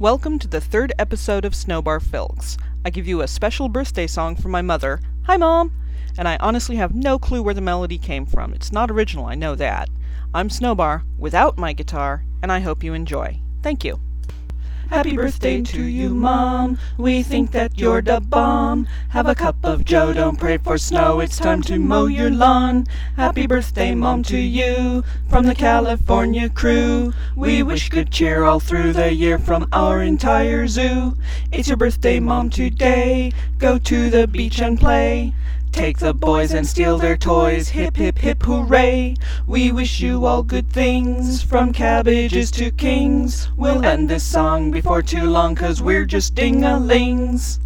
Welcome to the third episode of Snowbar Filks. I give you a special birthday song from my mother. Hi, Mom! And I honestly have no clue where the melody came from. It's not original, I know that. I'm Snowbar, without my guitar, and I hope you enjoy. Thank you. Happy birthday to you, Mom. We think that you're the bomb. Have a cup of joe, don't pray for snow. It's time to mow your lawn. Happy birthday, Mom, to you. From the California crew. We wish good cheer all through the year from our entire zoo. It's your birthday, Mom, today. Go to the beach and play. Take the boys and steal their toys, hip hip hip hooray! We wish you all good things, from cabbages to kings. We'll end this song before too long, cause we're just ding-a-lings.